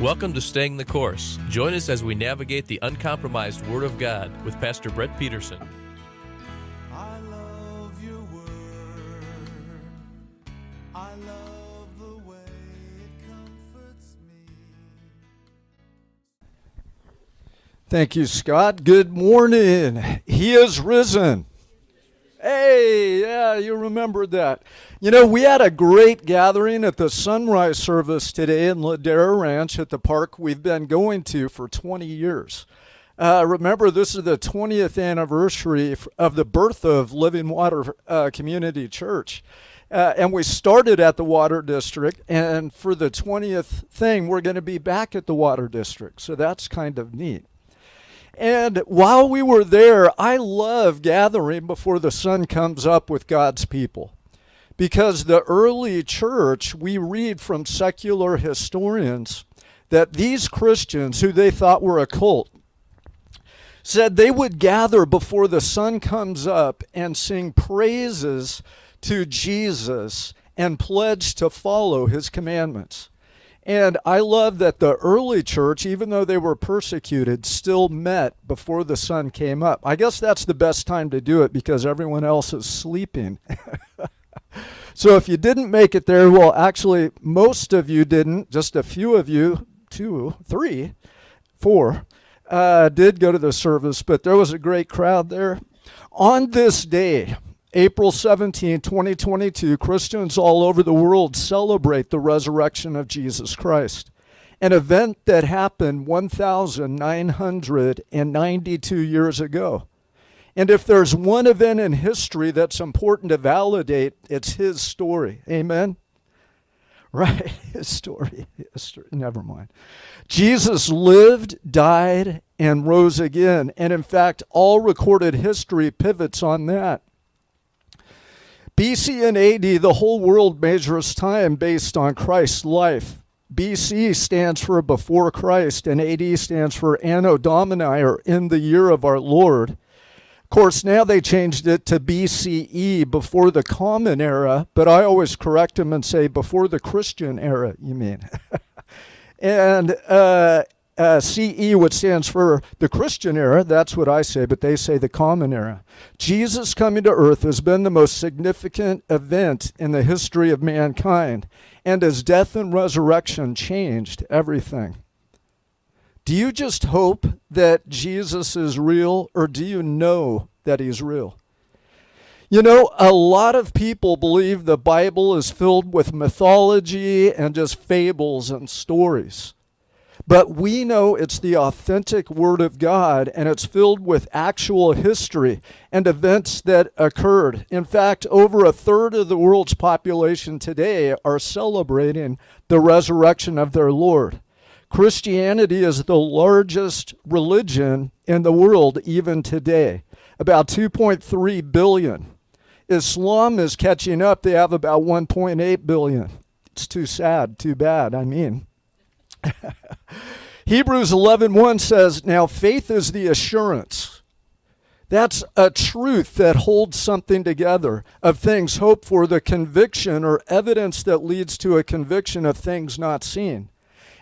Welcome to Staying the Course. Join us as we navigate the uncompromised Word of God with Pastor Brett Peterson. I love your word. I love the way it comforts me. Thank you, Scott. Good morning. He is risen. Hey, yeah, you remembered that. You know, we had a great gathering at the sunrise service today in Ladera Ranch at the park we've been going to for 20 years. Uh, remember, this is the 20th anniversary of the birth of Living Water uh, Community Church. Uh, and we started at the Water District, and for the 20th thing, we're going to be back at the Water District. So that's kind of neat. And while we were there, I love gathering before the sun comes up with God's people. Because the early church, we read from secular historians that these Christians, who they thought were a cult, said they would gather before the sun comes up and sing praises to Jesus and pledge to follow his commandments. And I love that the early church, even though they were persecuted, still met before the sun came up. I guess that's the best time to do it because everyone else is sleeping. so if you didn't make it there, well, actually, most of you didn't, just a few of you, two, three, four, uh, did go to the service, but there was a great crowd there. On this day, April 17, 2022, Christians all over the world celebrate the resurrection of Jesus Christ, an event that happened 1,992 years ago. And if there's one event in history that's important to validate, it's his story. Amen? Right, his story. His story. Never mind. Jesus lived, died, and rose again. And in fact, all recorded history pivots on that. BC and AD, the whole world measures time based on Christ's life. BC stands for before Christ, and AD stands for Anno Domini, or in the year of our Lord. Of course, now they changed it to BCE, before the Common Era, but I always correct them and say before the Christian era, you mean. and uh, uh, CE, which stands for the Christian era, that's what I say, but they say the common era. Jesus coming to earth has been the most significant event in the history of mankind, and his death and resurrection changed everything. Do you just hope that Jesus is real, or do you know that he's real? You know, a lot of people believe the Bible is filled with mythology and just fables and stories. But we know it's the authentic Word of God and it's filled with actual history and events that occurred. In fact, over a third of the world's population today are celebrating the resurrection of their Lord. Christianity is the largest religion in the world even today, about 2.3 billion. Islam is catching up, they have about 1.8 billion. It's too sad, too bad, I mean. Hebrews 11:1 says, "Now faith is the assurance. That's a truth that holds something together of things hoped for, the conviction or evidence that leads to a conviction of things not seen."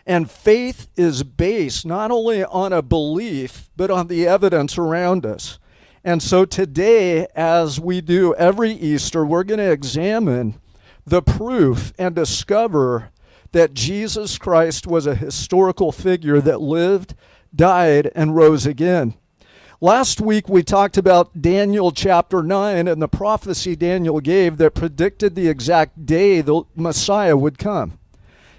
And faith is based not only on a belief, but on the evidence around us. And so today, as we do every Easter, we're going to examine the proof and discover that Jesus Christ was a historical figure that lived, died, and rose again. Last week we talked about Daniel chapter 9 and the prophecy Daniel gave that predicted the exact day the Messiah would come.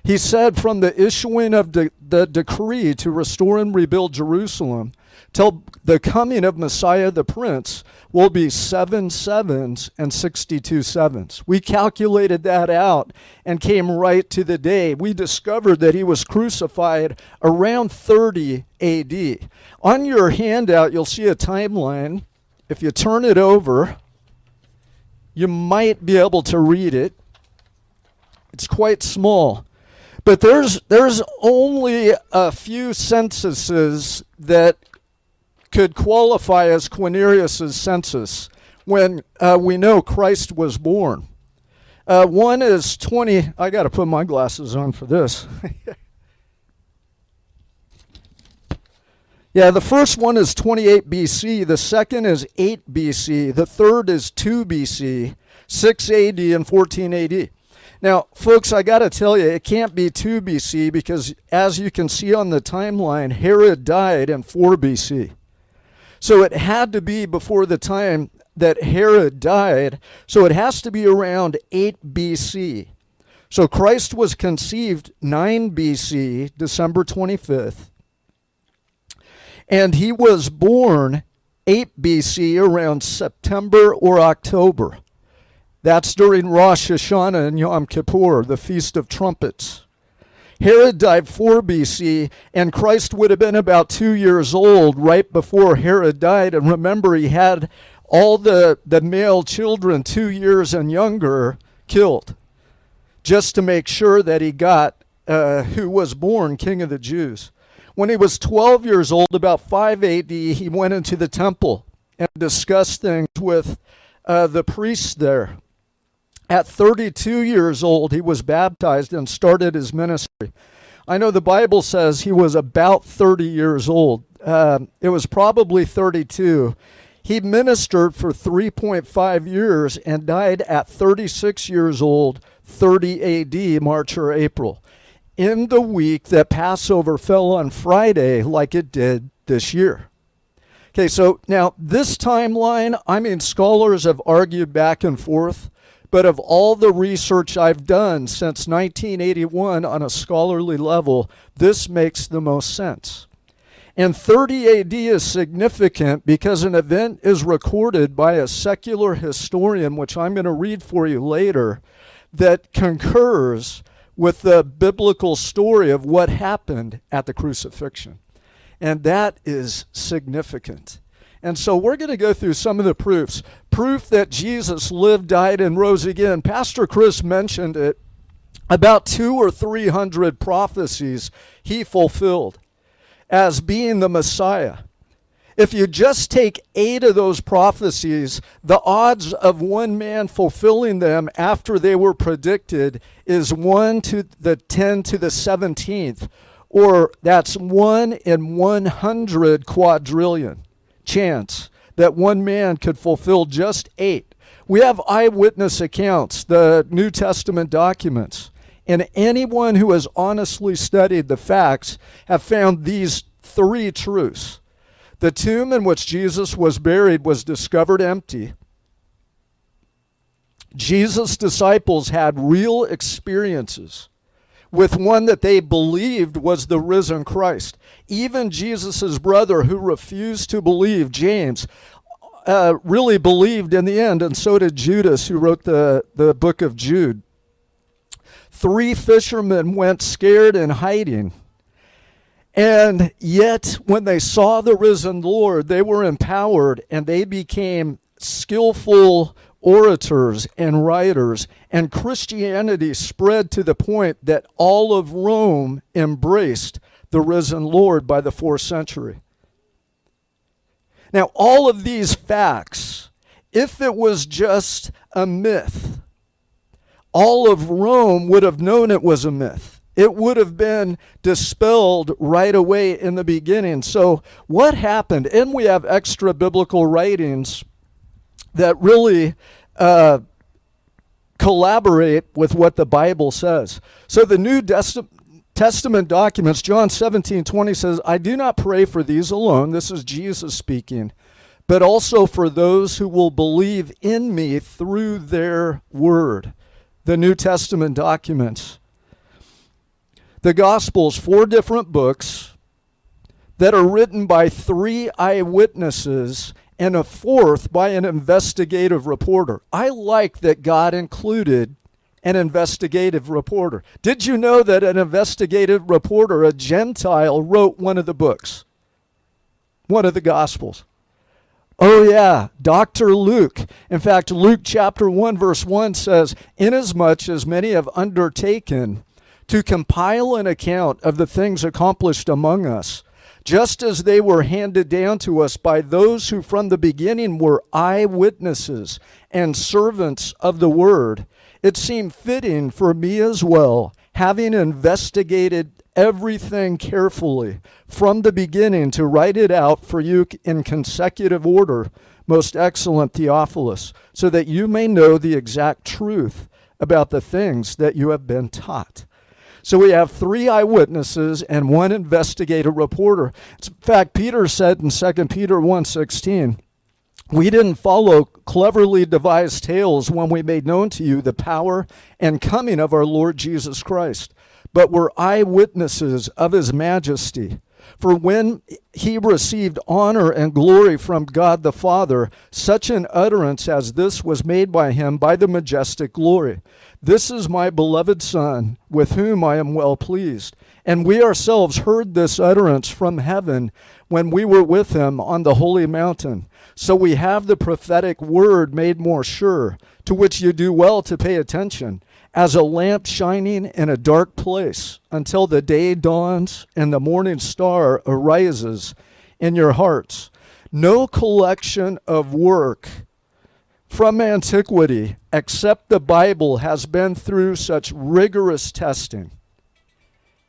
He said, from the issuing of de- the decree to restore and rebuild Jerusalem till the coming of Messiah the Prince will be seven sevens and 62 sevens. We calculated that out and came right to the day. We discovered that he was crucified around 30 AD. On your handout, you'll see a timeline. If you turn it over, you might be able to read it. It's quite small. But there's there's only a few censuses that could qualify as Quirinius's census when uh, we know Christ was born. Uh, one is 20. I got to put my glasses on for this. Yeah, the first one is 28 BC, the second is 8 BC, the third is 2 BC, 6 AD, and 14 AD. Now, folks, I got to tell you, it can't be 2 BC because, as you can see on the timeline, Herod died in 4 BC. So it had to be before the time that Herod died. So it has to be around 8 BC. So Christ was conceived 9 BC, December 25th. And he was born 8 BC around September or October. That's during Rosh Hashanah and Yom Kippur, the Feast of Trumpets. Herod died 4 BC, and Christ would have been about two years old right before Herod died. And remember, he had all the, the male children, two years and younger, killed just to make sure that he got uh, who was born king of the Jews. When he was 12 years old, about 5 AD, he went into the temple and discussed things with uh, the priests there. At 32 years old, he was baptized and started his ministry. I know the Bible says he was about 30 years old. Uh, it was probably 32. He ministered for 3.5 years and died at 36 years old, 30 AD, March or April, in the week that Passover fell on Friday, like it did this year. Okay, so now this timeline, I mean, scholars have argued back and forth. But of all the research I've done since 1981 on a scholarly level, this makes the most sense. And 30 AD is significant because an event is recorded by a secular historian, which I'm going to read for you later, that concurs with the biblical story of what happened at the crucifixion. And that is significant. And so we're going to go through some of the proofs. Proof that Jesus lived, died, and rose again. Pastor Chris mentioned it. About two or three hundred prophecies he fulfilled as being the Messiah. If you just take eight of those prophecies, the odds of one man fulfilling them after they were predicted is 1 to the 10 to the 17th, or that's 1 in 100 quadrillion chance that one man could fulfill just eight. We have eyewitness accounts, the New Testament documents, and anyone who has honestly studied the facts have found these three truths. The tomb in which Jesus was buried was discovered empty. Jesus' disciples had real experiences with one that they believed was the risen Christ. Even Jesus' brother, who refused to believe, James, uh, really believed in the end, and so did Judas, who wrote the, the book of Jude. Three fishermen went scared and hiding. And yet, when they saw the risen Lord, they were empowered and they became skillful orators and writers, and Christianity spread to the point that all of Rome embraced the risen Lord by the fourth century. Now, all of these facts, if it was just a myth, all of Rome would have known it was a myth. It would have been dispelled right away in the beginning. So, what happened? And we have extra biblical writings that really uh, collaborate with what the Bible says. So the New Testament documents, John 17 20 says, I do not pray for these alone. This is Jesus speaking, but also for those who will believe in me through their word. The New Testament documents. The Gospels, four different books that are written by three eyewitnesses and a fourth by an investigative reporter. I like that God included an investigative reporter. Did you know that an investigative reporter, a Gentile, wrote one of the books? One of the Gospels. Oh, yeah, Dr. Luke. In fact, Luke chapter 1, verse 1 says, Inasmuch as many have undertaken to compile an account of the things accomplished among us, just as they were handed down to us by those who from the beginning were eyewitnesses and servants of the word, it seemed fitting for me as well, having investigated everything carefully from the beginning to write it out for you in consecutive order, most excellent Theophilus, so that you may know the exact truth about the things that you have been taught. So we have three eyewitnesses and one investigative reporter. In fact, Peter said in 2 Peter 1:16, we didn't follow cleverly devised tales when we made known to you the power and coming of our Lord Jesus Christ, but were eyewitnesses of his majesty. For when he received honor and glory from God the Father, such an utterance as this was made by him by the majestic glory. This is my beloved Son, with whom I am well pleased. And we ourselves heard this utterance from heaven when we were with him on the holy mountain. So we have the prophetic word made more sure, to which you do well to pay attention, as a lamp shining in a dark place until the day dawns and the morning star arises in your hearts. No collection of work from antiquity, except the Bible, has been through such rigorous testing,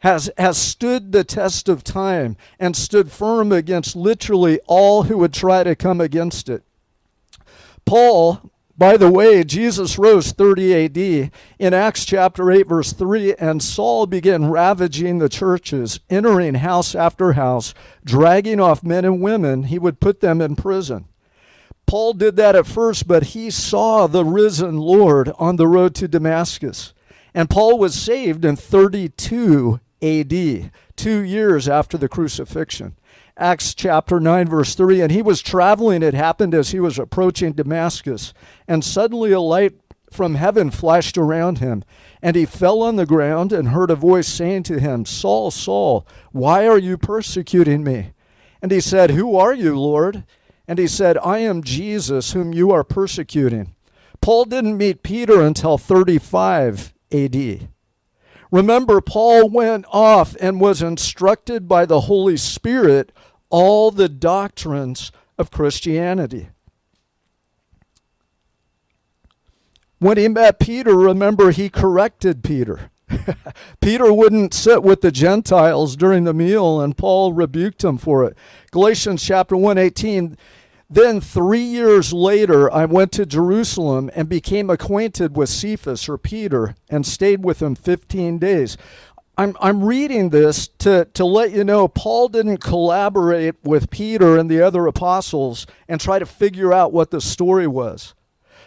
has, has stood the test of time, and stood firm against literally all who would try to come against it. Paul, by the way, Jesus rose 30 AD in Acts chapter 8, verse 3, and Saul began ravaging the churches, entering house after house, dragging off men and women. He would put them in prison. Paul did that at first, but he saw the risen Lord on the road to Damascus. And Paul was saved in 32 AD, two years after the crucifixion. Acts chapter 9, verse 3. And he was traveling, it happened as he was approaching Damascus, and suddenly a light from heaven flashed around him. And he fell on the ground and heard a voice saying to him, Saul, Saul, why are you persecuting me? And he said, Who are you, Lord? And he said, I am Jesus whom you are persecuting. Paul didn't meet Peter until 35 AD. Remember, Paul went off and was instructed by the Holy Spirit all the doctrines of Christianity. When he met Peter, remember, he corrected Peter. Peter wouldn't sit with the Gentiles during the meal, and Paul rebuked him for it. Galatians chapter 1:18 then, three years later, I went to Jerusalem and became acquainted with Cephas or Peter and stayed with him 15 days. I'm, I'm reading this to, to let you know Paul didn't collaborate with Peter and the other apostles and try to figure out what the story was.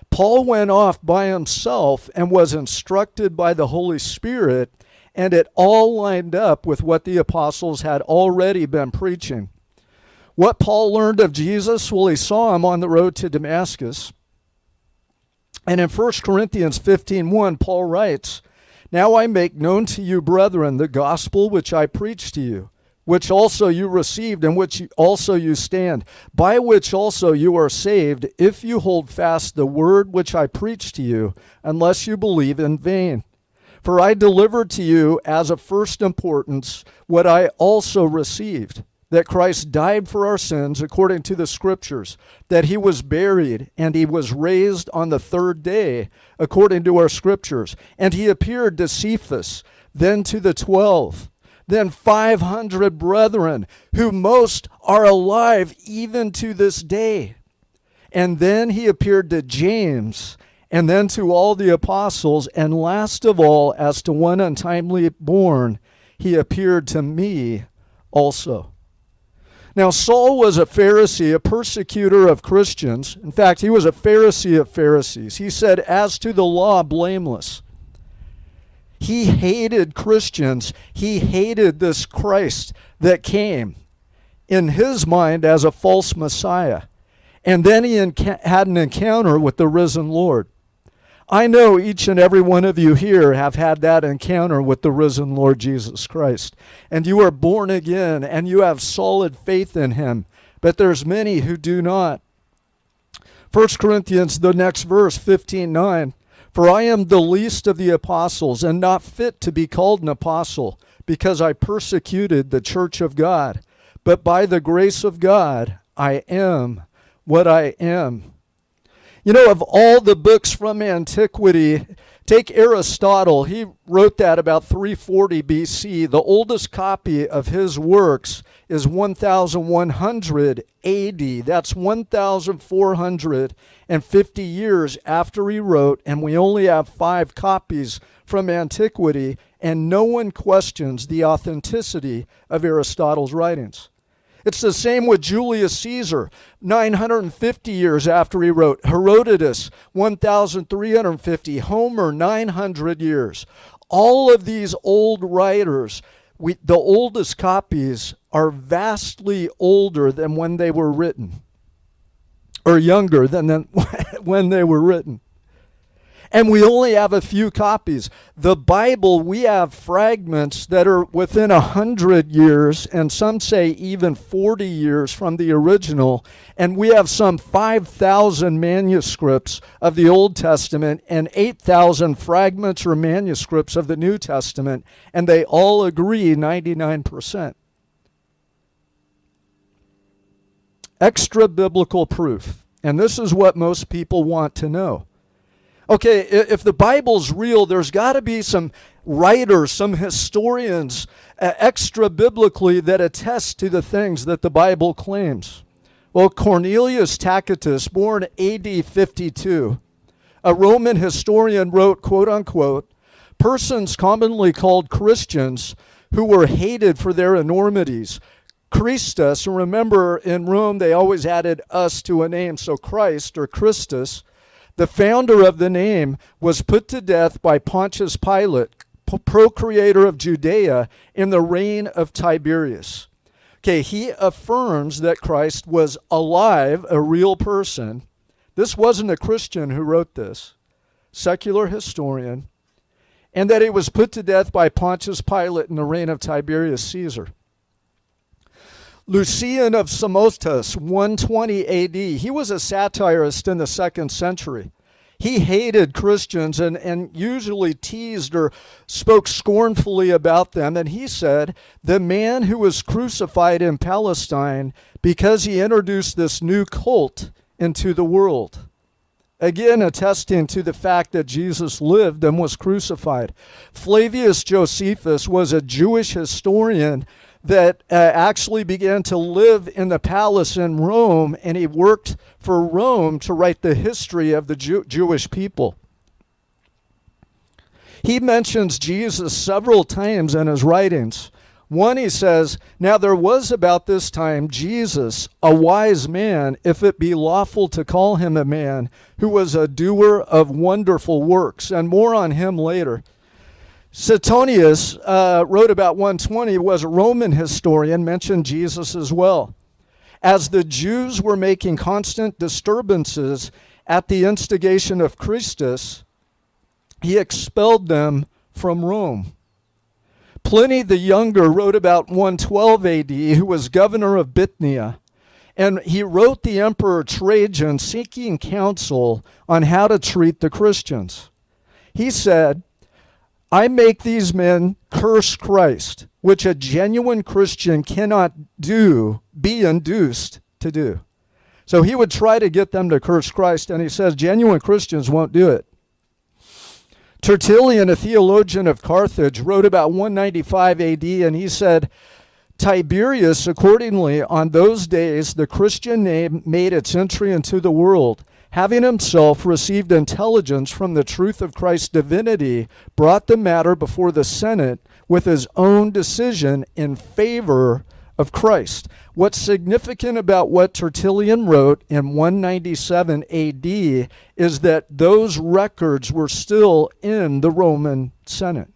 Paul went off by himself and was instructed by the Holy Spirit, and it all lined up with what the apostles had already been preaching. What Paul learned of Jesus? Well, he saw him on the road to Damascus. And in 1 Corinthians 15:1, Paul writes, Now I make known to you, brethren, the gospel which I preached to you, which also you received, and which also you stand, by which also you are saved, if you hold fast the word which I preached to you, unless you believe in vain. For I delivered to you as of first importance what I also received that Christ died for our sins according to the Scriptures, that he was buried, and he was raised on the third day according to our Scriptures. And he appeared to Cephas, then to the twelve, then 500 brethren, who most are alive even to this day. And then he appeared to James, and then to all the apostles, and last of all, as to one untimely born, he appeared to me also. Now, Saul was a Pharisee, a persecutor of Christians. In fact, he was a Pharisee of Pharisees. He said, As to the law, blameless. He hated Christians. He hated this Christ that came in his mind as a false Messiah. And then he had an encounter with the risen Lord. I know each and every one of you here have had that encounter with the risen Lord Jesus Christ. And you are born again and you have solid faith in him. But there's many who do not. 1 Corinthians, the next verse, 15 9. For I am the least of the apostles and not fit to be called an apostle because I persecuted the church of God. But by the grace of God, I am what I am. You know, of all the books from antiquity Take Aristotle, he wrote that about 340 BC. The oldest copy of his works is 1100 AD. That's 1450 years after he wrote, and we only have five copies from antiquity, and no one questions the authenticity of Aristotle's writings. It's the same with Julius Caesar, 950 years after he wrote, Herodotus, 1,350, Homer, 900 years. All of these old writers, we, the oldest copies are vastly older than when they were written, or younger than when they were written and we only have a few copies. The Bible, we have fragments that are within a hundred years, and some say even 40 years from the original, and we have some 5,000 manuscripts of the Old Testament and 8,000 fragments or manuscripts of the New Testament, and they all agree 99%. Extra biblical proof. And this is what most people want to know okay, if the Bible's real, there's got to be some writers, some historians, uh, extra biblically, that attest to the things that the Bible claims. Well, Cornelius Tacitus, born AD 52, a Roman historian, wrote, quote unquote, persons commonly called Christians who were hated for their enormities. Christus, remember in Rome they always added us to a name, so Christ or Christus the founder of the name was put to death by Pontius Pilate, procurator of Judea, in the reign of Tiberius. Okay, he affirms that Christ was alive, a real person. This wasn't a Christian who wrote this, secular historian, and that he was put to death by Pontius Pilate in the reign of Tiberius Caesar. Lucian of Samothrace, 120 AD, he was a satirist in the second century. He hated Christians and, and usually teased or spoke scornfully about them. And he said, The man who was crucified in Palestine because he introduced this new cult into the world. Again, attesting to the fact that Jesus lived and was crucified. Flavius Josephus was a Jewish historian that uh, actually began to live in the palace in Rome, and he worked for Rome to write the history of the Jew- Jewish people. He mentions Jesus several times in his writings. One, he says, Now there was about this time Jesus, a wise man, if it be lawful to call him a man, who was a doer of wonderful works, and more on him later. Suetonius uh, wrote about 120, was a Roman historian, mentioned Jesus as well. As the Jews were making constant disturbances at the instigation of Christus, he expelled them from Rome. Pliny the Younger wrote about 112 AD, who was governor of Bithynia, and he wrote the Emperor Trajan seeking counsel on how to treat the Christians. He said, I make these men curse Christ, which a genuine Christian cannot do, be induced to do. So he would try to get them to curse Christ, and he says genuine Christians won't do it. Tertullian, a theologian of Carthage, wrote about 195 AD, and he said, Tiberius, accordingly, on those days, the Christian name made its entry into the world having himself received intelligence from the truth of Christ's divinity, brought the matter before the Senate with his own decision in favor of Christ. What's significant about what Tertullian wrote in 197 AD is that those records were still in the Roman Senate.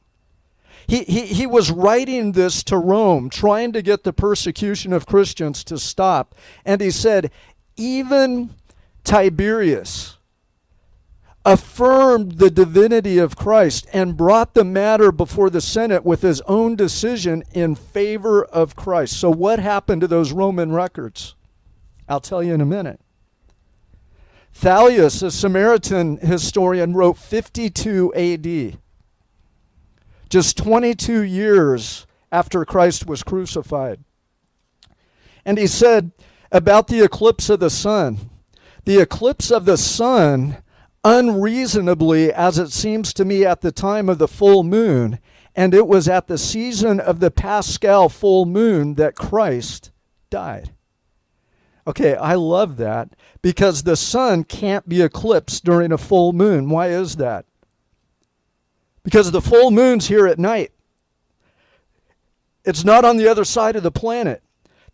He, he, he was writing this to Rome, trying to get the persecution of Christians to stop. And he said, even Tiberius affirmed the divinity of Christ and brought the matter before the Senate with his own decision in favor of Christ. So, what happened to those Roman records? I'll tell you in a minute. Thalius, a Samaritan historian, wrote 52 AD, just 22 years after Christ was crucified. And he said about the eclipse of the sun the eclipse of the sun unreasonably, as it seems to me, at the time of the full moon, and it was at the season of the Paschal full moon that Christ died. Okay, I love that because the sun can't be eclipsed during a full moon. Why is that? Because the full moon's here at night. It's not on the other side of the planet.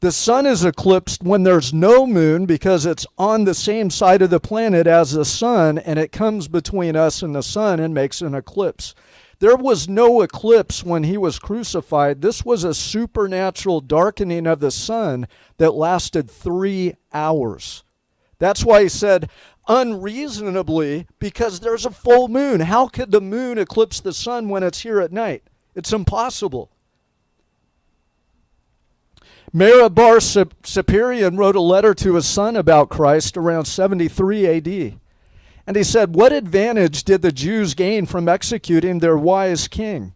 The sun is eclipsed when there's no moon because it's on the same side of the planet as the sun and it comes between us and the sun and makes an eclipse. There was no eclipse when he was crucified. This was a supernatural darkening of the sun that lasted three hours. That's why he said, unreasonably, because there's a full moon. How could the moon eclipse the sun when it's here at night? It's impossible. Mara Bar Serapion wrote a letter to his son about Christ around 73 AD. And he said, What advantage did the Jews gain from executing their wise king?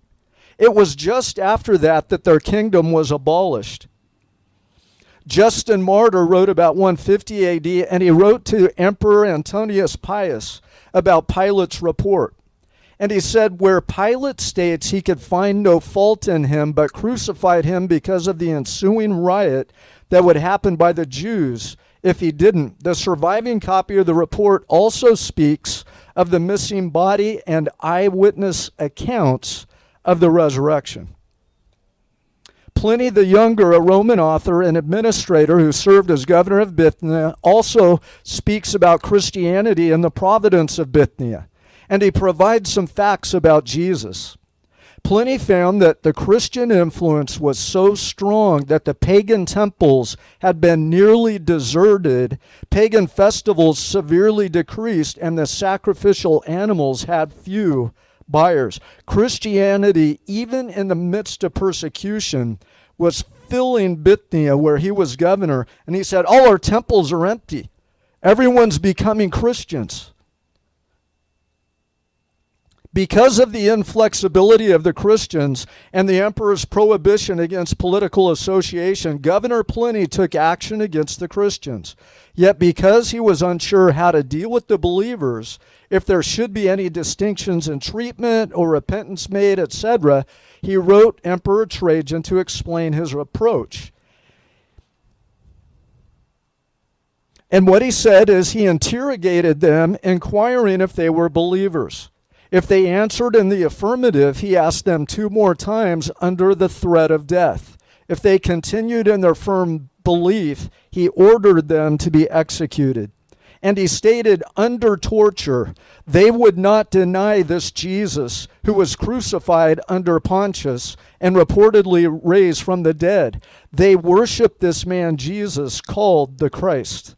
It was just after that that their kingdom was abolished. Justin Martyr wrote about 150 AD, and he wrote to Emperor Antonius Pius about Pilate's report. And he said, Where Pilate states he could find no fault in him, but crucified him because of the ensuing riot that would happen by the Jews, if he didn't. The surviving copy of the report also speaks of the missing body and eyewitness accounts of the resurrection. Pliny the Younger, a Roman author and administrator who served as governor of Bithynia, also speaks about Christianity and the providence of Bithynia, and he provides some facts about Jesus. Pliny found that the Christian influence was so strong that the pagan temples had been nearly deserted, pagan festivals severely decreased, and the sacrificial animals had few buyers. Christianity, even in the midst of persecution, was filling Bithynia where he was governor, and he said, All our temples are empty. Everyone's becoming Christians. Because of the inflexibility of the Christians and the emperor's prohibition against political association, Governor Pliny took action against the Christians. Yet, because he was unsure how to deal with the believers, if there should be any distinctions in treatment or repentance made, etc., he wrote Emperor Trajan to explain his approach. And what he said is he interrogated them, inquiring if they were believers. If they answered in the affirmative, he asked them two more times under the threat of death. If they continued in their firm belief, he ordered them to be executed. And he stated under torture, they would not deny this Jesus who was crucified under Pontius and reportedly raised from the dead. They worshiped this man Jesus called the Christ.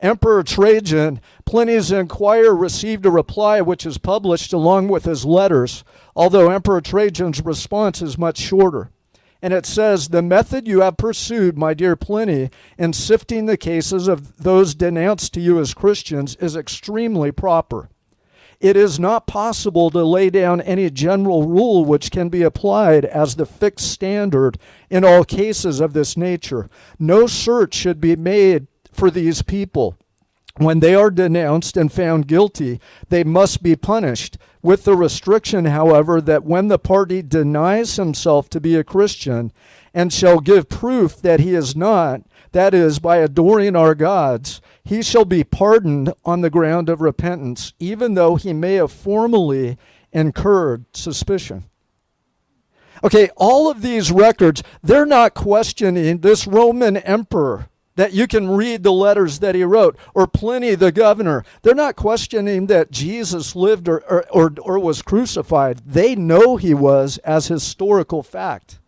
Emperor Trajan, Pliny's Inquirer received a reply which is published along with his letters, although Emperor Trajan's response is much shorter. And it says, The method you have pursued, my dear Pliny, in sifting the cases of those denounced to you as Christians is extremely proper. It is not possible to lay down any general rule which can be applied as the fixed standard in all cases of this nature. No search should be made for these people. When they are denounced and found guilty, they must be punished, with the restriction, however, that when the party denies himself to be a Christian and shall give proof that he is not, that is, by adoring our gods, he shall be pardoned on the ground of repentance, even though he may have formally incurred suspicion. Okay, all of these records, they're not questioning this Roman emperor that you can read the letters that he wrote, or Pliny the governor. They're not questioning that Jesus lived or, or, or, or, was crucified. They know he was as historical fact.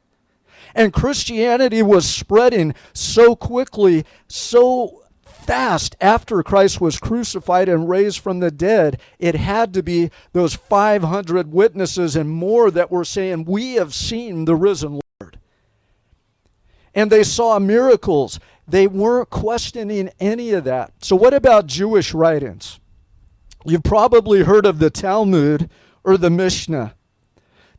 And Christianity was spreading so quickly, so fast after Christ was crucified and raised from the dead, it had to be those 500 witnesses and more that were saying, We have seen the risen Lord. And they saw miracles they weren't questioning any of that. So, what about Jewish writings? You've probably heard of the Talmud or the Mishnah.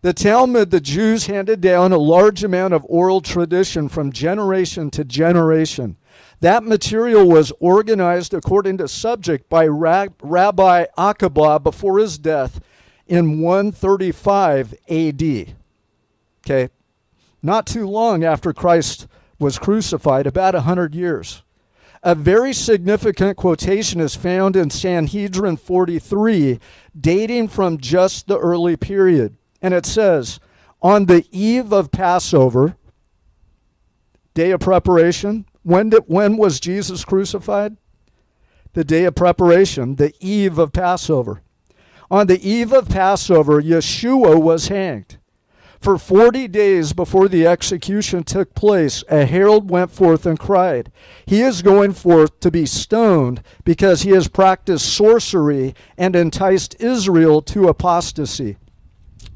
The Talmud, the Jews handed down a large amount of oral tradition from generation to generation. That material was organized according to subject by Rabbi Akiba before his death in 135 AD. Okay, not too long after Christ was crucified, about 100 years. A very significant quotation is found in Sanhedrin 43, dating from just the early period. And it says, On the eve of Passover, day of preparation, when, did, when was Jesus crucified? The day of preparation, the eve of Passover. On the eve of Passover, Yeshua was hanged. For 40 days before the execution took place, a herald went forth and cried, He is going forth to be stoned because he has practiced sorcery and enticed Israel to apostasy.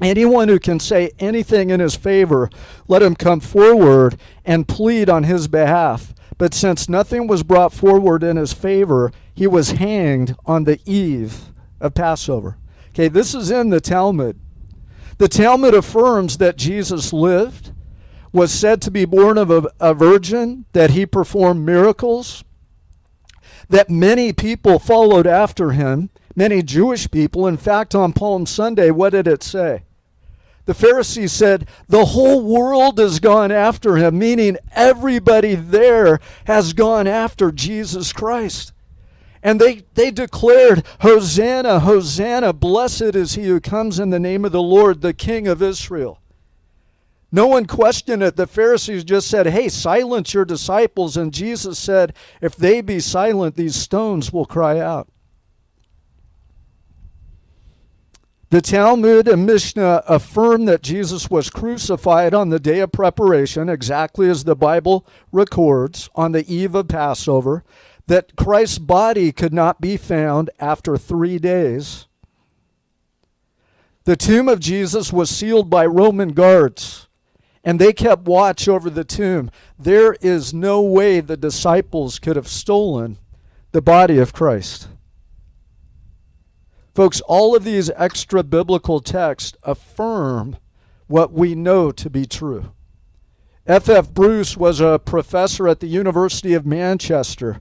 Anyone who can say anything in his favor, let him come forward and plead on his behalf. But since nothing was brought forward in his favor, he was hanged on the eve of Passover. Okay, this is in the Talmud. The Talmud affirms that Jesus lived, was said to be born of a, a virgin, that he performed miracles, that many people followed after him, many Jewish people. In fact, on Palm Sunday, what did it say? The Pharisees said, The whole world has gone after him, meaning everybody there has gone after Jesus Christ. And they, they declared, Hosanna, Hosanna, blessed is he who comes in the name of the Lord, the King of Israel. No one questioned it. The Pharisees just said, Hey, silence your disciples. And Jesus said, If they be silent, these stones will cry out. The Talmud and Mishnah affirm that Jesus was crucified on the day of preparation, exactly as the Bible records, on the eve of Passover that Christ's body could not be found after three days. The tomb of Jesus was sealed by Roman guards, and they kept watch over the tomb. There is no way the disciples could have stolen the body of Christ. Folks, all of these extra biblical texts affirm what we know to be true. F. F. Bruce was a professor at the University of Manchester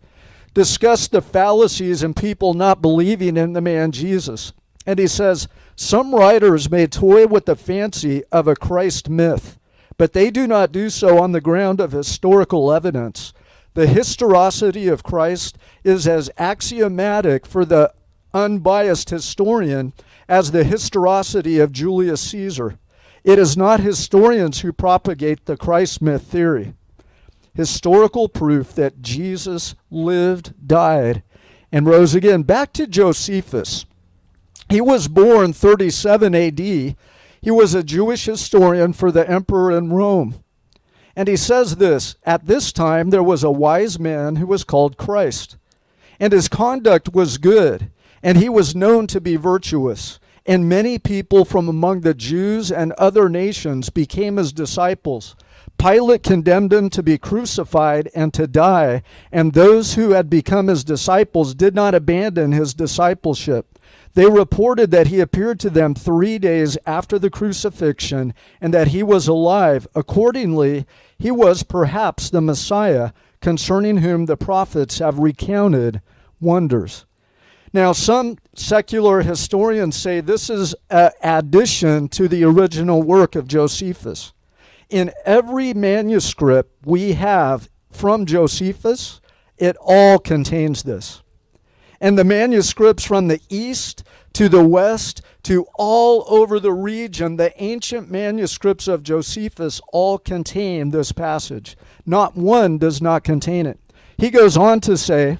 discussed the fallacies in people not believing in the man Jesus. And he says, Some writers may toy with the fancy of a Christ myth, but they do not do so on the ground of historical evidence. The historicity of Christ is as axiomatic for the unbiased historian as the historicity of Julius Caesar. It is not historians who propagate the Christ myth theory historical proof that Jesus lived, died, and rose again. Back to Josephus. He was born 37 AD. He was a Jewish historian for the emperor in Rome. And he says this At this time there was a wise man who was called Christ, and his conduct was good, and he was known to be virtuous. And many people from among the Jews and other nations became his disciples. Pilate condemned him to be crucified and to die, and those who had become his disciples did not abandon his discipleship. They reported that he appeared to them three days after the crucifixion and that he was alive. Accordingly, he was perhaps the Messiah, concerning whom the prophets have recounted wonders. Now, some secular historians say this is an addition to the original work of Josephus. In every manuscript we have from Josephus, it all contains this. And the manuscripts from the east to the west to all over the region, the ancient manuscripts of Josephus all contain this passage. Not one does not contain it. He goes on to say,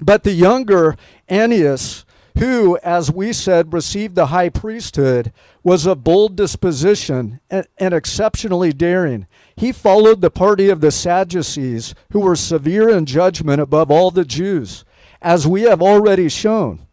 But the younger Ananias, who, as we said, received the high priesthood, was of bold disposition and, and, exceptionally daring. He followed the party of the Sadducees, who were severe in judgment above all the Jews, as we have already shown.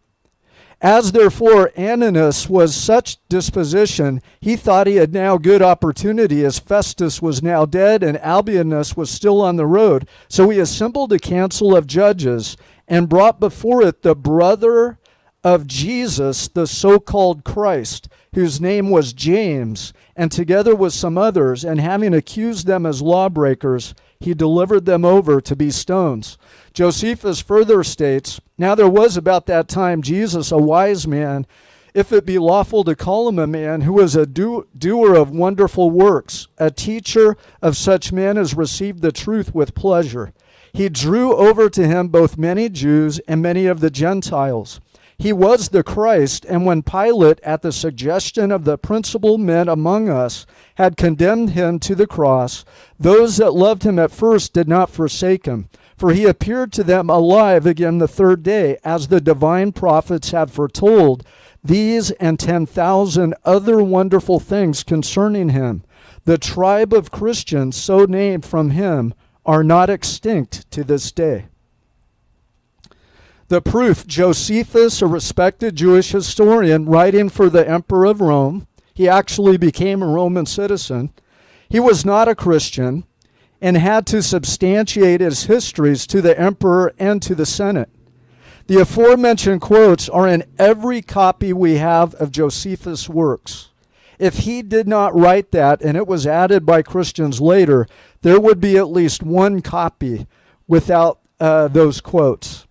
As therefore Ananus was such disposition, he thought he had now good opportunity, as Festus was now dead and Albinus was still on the road. So he assembled a council of judges and brought before it the brother of Jesus, the so called Christ, whose name was James, and together with some others, and having accused them as lawbreakers, he delivered them over to be stones. Josephus further states Now there was about that time Jesus, a wise man, if it be lawful to call him a man, who was a do- doer of wonderful works, a teacher of such men as received the truth with pleasure. He drew over to him both many Jews and many of the Gentiles. He was the Christ, and when Pilate, at the suggestion of the principal men among us, had condemned him to the cross, those that loved him at first did not forsake him. For he appeared to them alive again the third day, as the divine prophets had foretold, these and ten thousand other wonderful things concerning him. The tribe of Christians, so named from him, are not extinct to this day. The proof Josephus, a respected Jewish historian writing for the Emperor of Rome, he actually became a Roman citizen. He was not a Christian and had to substantiate his histories to the emperor and to the Senate. The aforementioned quotes are in every copy we have of Josephus' works. If he did not write that and it was added by Christians later, there would be at least one copy without uh, those quotes.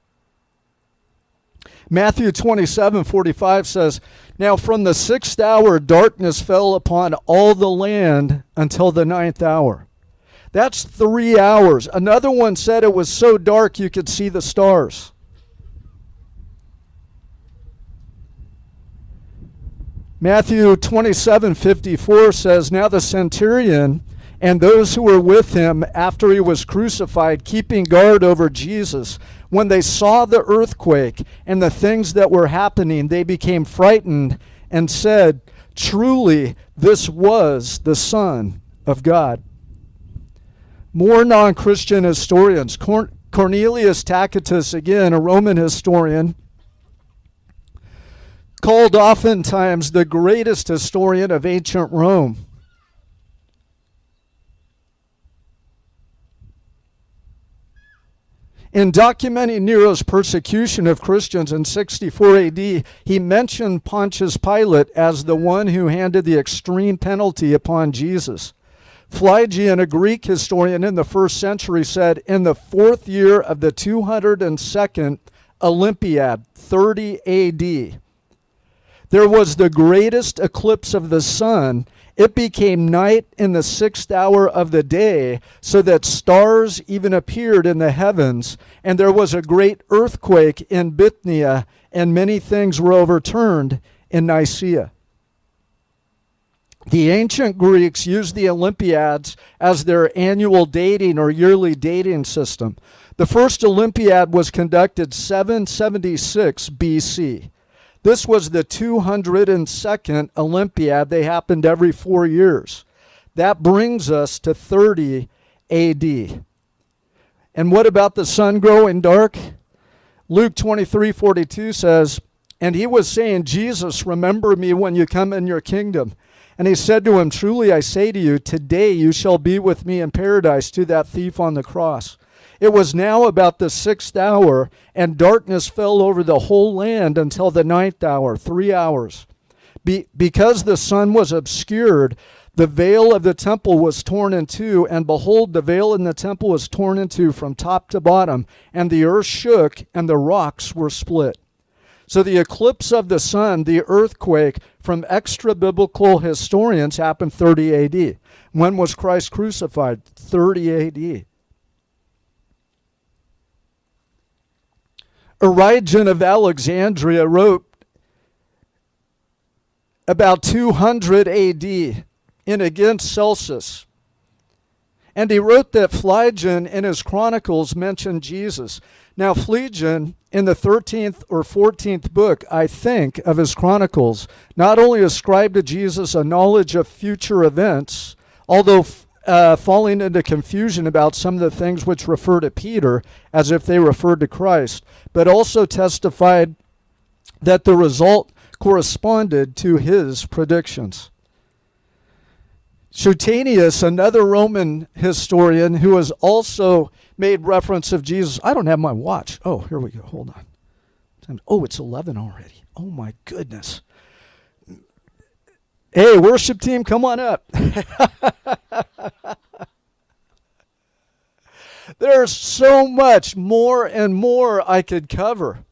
Matthew 27 45 says, Now from the sixth hour darkness fell upon all the land until the ninth hour. That's three hours. Another one said it was so dark you could see the stars. Matthew 27 54 says, Now the centurion and those who were with him after he was crucified, keeping guard over Jesus, when they saw the earthquake and the things that were happening, they became frightened and said, Truly, this was the Son of God. More non Christian historians, Cornelius Tacitus, again, a Roman historian, called oftentimes the greatest historian of ancient Rome. In documenting Nero's persecution of Christians in 64 AD, he mentioned Pontius Pilate as the one who handed the extreme penalty upon Jesus. Phlegon, a Greek historian in the first century, said in the fourth year of the 202nd Olympiad, 30 AD, there was the greatest eclipse of the sun. It became night in the sixth hour of the day, so that stars even appeared in the heavens. And there was a great earthquake in Bithynia, and many things were overturned in Nicaea. The ancient Greeks used the Olympiads as their annual dating or yearly dating system. The first Olympiad was conducted 776 BC. This was the 202nd Olympiad. They happened every four years. That brings us to 30 AD. And what about the sun growing dark? Luke 23 42 says, And he was saying, Jesus, remember me when you come in your kingdom. And he said to him, Truly I say to you, today you shall be with me in paradise to that thief on the cross. It was now about the sixth hour, and darkness fell over the whole land until the ninth hour, three hours. Be, because the sun was obscured, the veil of the temple was torn in two, and behold, the veil in the temple was torn in two from top to bottom, and the earth shook, and the rocks were split. So the eclipse of the sun, the earthquake, from extra biblical historians happened 30 AD. When was Christ crucified? 30 AD. Origen of Alexandria wrote about 200 AD in Against Celsus. And he wrote that Phlegon in his chronicles mentioned Jesus. Now, Phlegon, in the 13th or 14th book, I think, of his chronicles, not only ascribed to Jesus a knowledge of future events, although uh, falling into confusion about some of the things which refer to Peter as if they referred to Christ, but also testified that the result corresponded to his predictions. Suetonius, another Roman historian who has also made reference of Jesus. I don't have my watch. Oh, here we go. Hold on. Oh, it's 11 already. Oh, my goodness. Hey, worship team, come on up. There's so much more and more I could cover.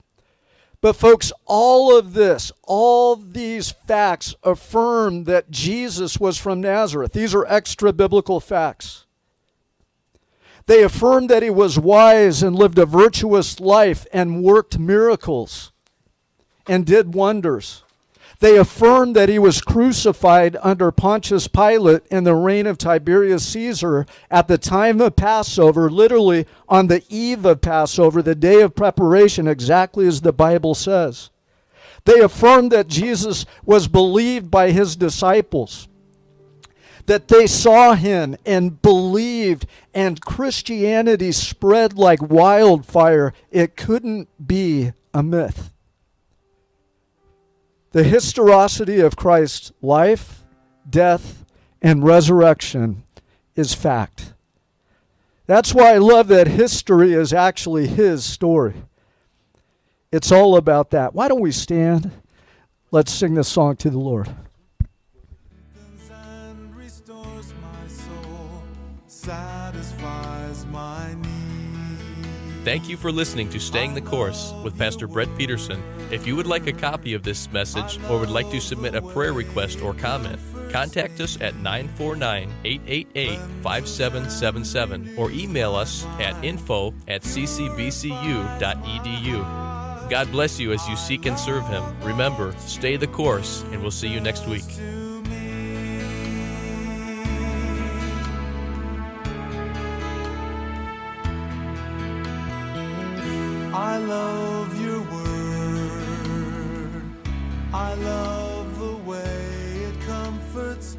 But, folks, all of this, all these facts affirm that Jesus was from Nazareth. These are extra biblical facts. They affirm that he was wise and lived a virtuous life and worked miracles and did wonders. They affirm that he was crucified under Pontius Pilate in the reign of Tiberius Caesar at the time of Passover, literally on the eve of Passover, the day of preparation, exactly as the Bible says. They affirm that Jesus was believed by his disciples, that they saw him and believed, and Christianity spread like wildfire. It couldn't be a myth. The historicity of Christ's life, death, and resurrection is fact. That's why I love that history is actually his story. It's all about that. Why don't we stand? Let's sing this song to the Lord. Thank you for listening to Staying the Course with Pastor Brett Peterson. If you would like a copy of this message or would like to submit a prayer request or comment, contact us at 949 888 5777 or email us at info at ccbcu.edu. God bless you as you seek and serve Him. Remember, stay the course, and we'll see you next week. I love your word. I love the way it comforts